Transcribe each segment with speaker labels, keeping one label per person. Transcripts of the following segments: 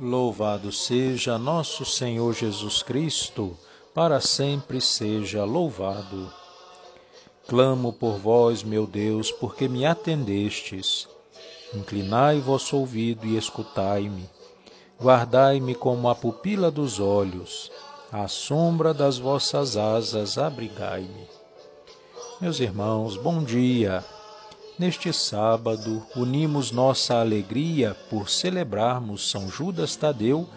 Speaker 1: Louvado seja nosso Senhor Jesus Cristo, para sempre seja louvado. Clamo por vós, meu Deus, porque me atendestes. Inclinai vosso ouvido e escutai-me. Guardai-me como a pupila dos olhos, à sombra das vossas asas abrigai-me. Meus irmãos, bom dia. Neste sábado, unimos nossa alegria por celebrarmos São Judas Tadeu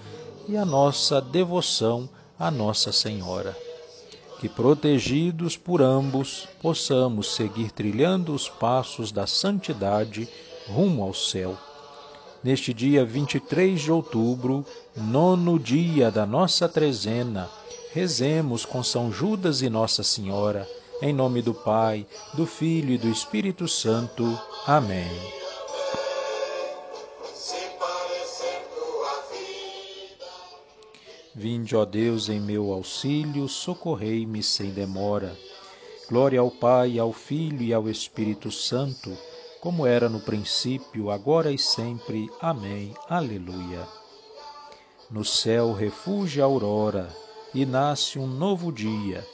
Speaker 1: e a nossa devoção à Nossa Senhora. Que, protegidos por ambos, possamos seguir trilhando os passos da santidade rumo ao céu. Neste dia 23 de outubro, nono dia da nossa trezena, rezemos com São Judas e Nossa Senhora em nome do Pai, do Filho e do Espírito Santo. Amém. Vinde, ó Deus, em meu auxílio, socorrei-me sem demora. Glória ao Pai, ao Filho e ao Espírito Santo, como era no princípio, agora e sempre. Amém. Aleluia. No céu refúgio a aurora, e nasce um novo dia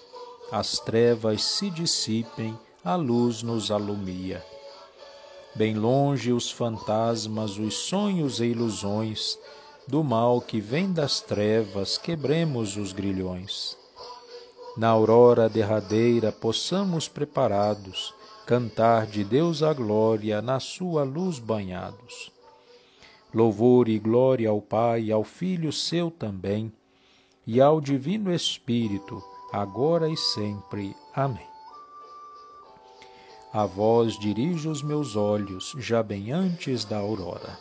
Speaker 1: as trevas se dissipem, a luz nos alumia. Bem longe os fantasmas, os sonhos e ilusões, do mal que vem das trevas, quebremos os grilhões. Na aurora derradeira possamos preparados cantar de Deus a glória, na sua luz banhados. Louvor e glória ao Pai, ao Filho seu também, e ao Divino Espírito, agora e sempre. Amém. A vós dirijo os meus olhos, já bem antes da aurora.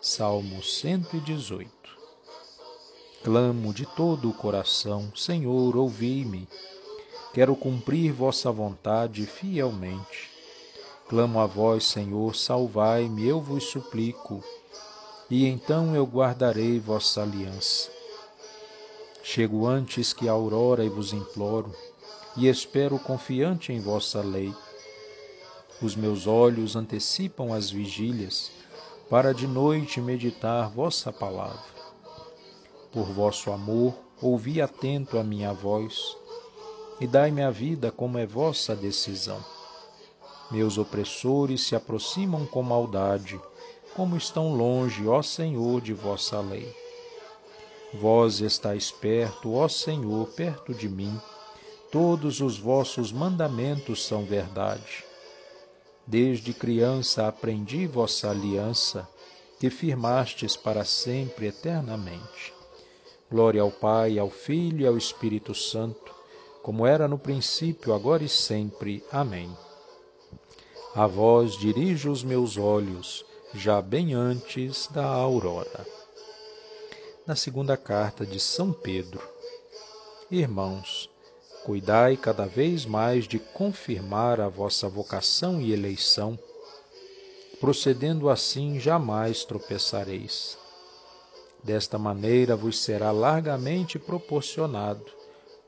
Speaker 1: Salmo 118 Clamo de todo o coração, Senhor, ouvi-me. Quero cumprir vossa vontade fielmente. Clamo a vós, Senhor, salvai-me, eu vos suplico, e então eu guardarei vossa aliança. Chego antes que a aurora e vos imploro, e espero confiante em vossa lei. Os meus olhos antecipam as vigílias, para de noite meditar vossa palavra. Por vosso amor, ouvi atento a minha voz, e dai-me a vida como é vossa decisão. Meus opressores se aproximam com maldade, como estão longe, ó Senhor, de vossa lei. Vós estáis perto, ó Senhor, perto de mim. Todos os vossos mandamentos são verdade. Desde criança aprendi vossa aliança, que firmastes para sempre eternamente. Glória ao Pai, ao Filho e ao Espírito Santo, como era no princípio, agora e sempre. Amém. A vós dirijo os meus olhos, já bem antes da aurora na segunda carta de São Pedro. Irmãos, cuidai cada vez mais de confirmar a vossa vocação e eleição, procedendo assim jamais tropeçareis. Desta maneira vos será largamente proporcionado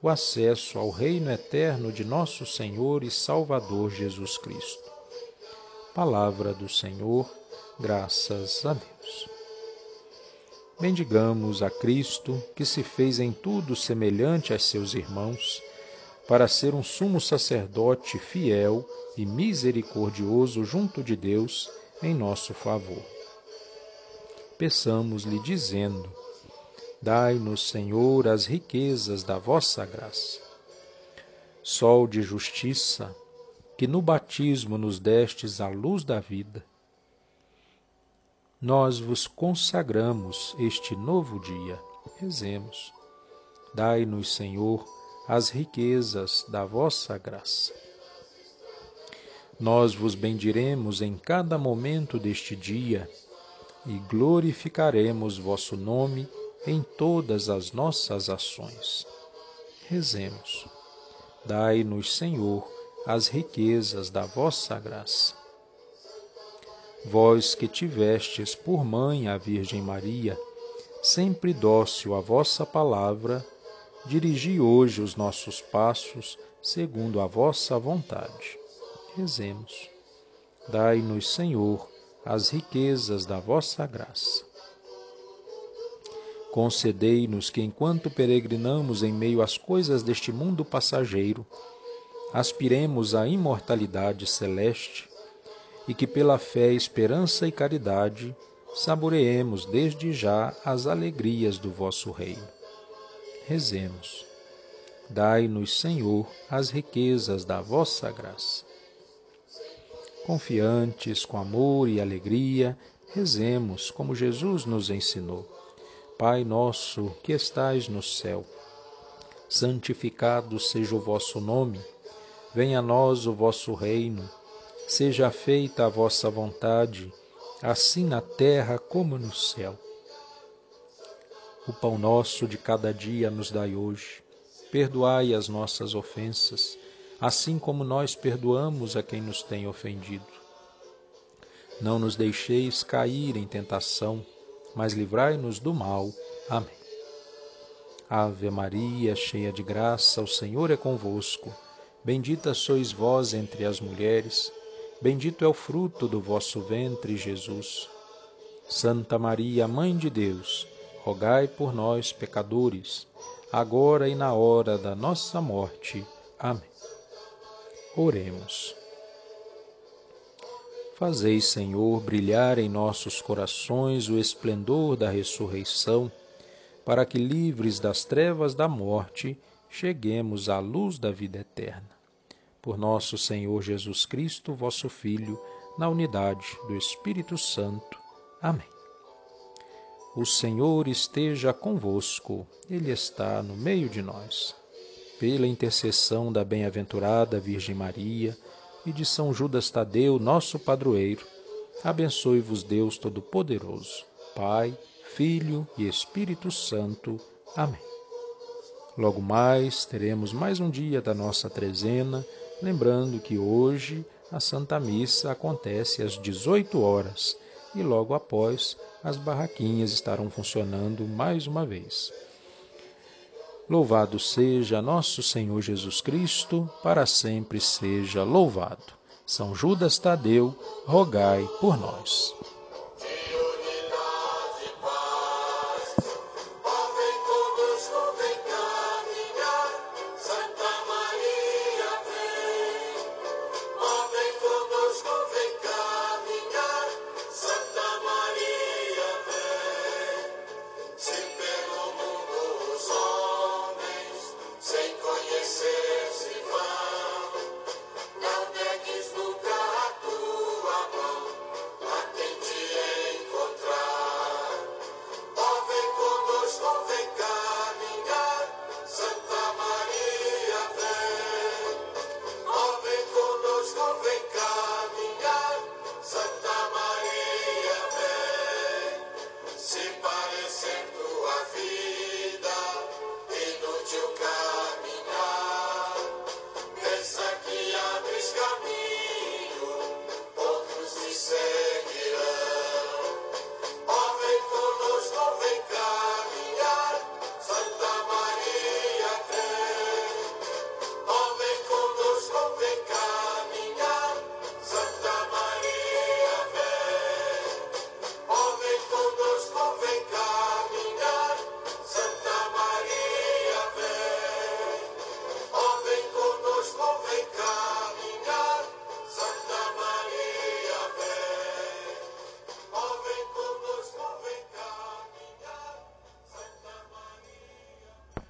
Speaker 1: o acesso ao reino eterno de nosso Senhor e Salvador Jesus Cristo. Palavra do Senhor, graças a Deus. Bendigamos a Cristo, que se fez em tudo semelhante a seus irmãos, para ser um sumo sacerdote fiel e misericordioso junto de Deus em nosso favor. Peçamos-lhe, dizendo: Dai-nos, Senhor, as riquezas da vossa graça. Sol de justiça, que no batismo nos destes a luz da vida, nós vos consagramos este novo dia. Rezemos. Dai-nos, Senhor, as riquezas da vossa graça. Nós vos bendiremos em cada momento deste dia e glorificaremos vosso nome em todas as nossas ações. Rezemos. Dai-nos, Senhor, as riquezas da vossa graça vós que tivestes por mãe a Virgem Maria, sempre dócil à vossa palavra, dirigi hoje os nossos passos segundo a vossa vontade. Rezemos. Dai-nos, Senhor, as riquezas da vossa graça. Concedei-nos que, enquanto peregrinamos em meio às coisas deste mundo passageiro, aspiremos à imortalidade celeste e que, pela fé, esperança e caridade, saboreemos desde já as alegrias do vosso reino. Rezemos. Dai-nos, Senhor, as riquezas da vossa graça. Confiantes, com amor e alegria, rezemos como Jesus nos ensinou. Pai nosso que estais no céu, santificado seja o vosso nome, venha a nós o vosso reino, seja feita a vossa vontade, assim na terra como no céu. O pão nosso de cada dia nos dai hoje, perdoai as nossas ofensas, assim como nós perdoamos a quem nos tem ofendido. Não nos deixeis cair em tentação, mas livrai-nos do mal. Amém. Ave Maria, cheia de graça, o Senhor é convosco. Bendita sois vós entre as mulheres, bendito é o fruto do vosso ventre, Jesus. Santa Maria, Mãe de Deus, rogai por nós, pecadores, agora e na hora da nossa morte. Amém. Oremos. Fazei, Senhor, brilhar em nossos corações o esplendor da ressurreição, para que, livres das trevas da morte, cheguemos à luz da vida eterna. Por nosso Senhor Jesus Cristo, vosso Filho, na unidade do Espírito Santo. Amém. O Senhor esteja convosco, Ele está no meio de nós. Pela intercessão da bem-aventurada Virgem Maria, e de São Judas Tadeu, nosso padroeiro, abençoe-vos Deus Todo-Poderoso, Pai, Filho e Espírito Santo. Amém. Logo mais teremos mais um dia da nossa trezena, lembrando que hoje a Santa Missa acontece às 18 horas e logo após as barraquinhas estarão funcionando mais uma vez. Louvado seja nosso Senhor Jesus Cristo, para sempre seja louvado. São Judas Tadeu, rogai por nós.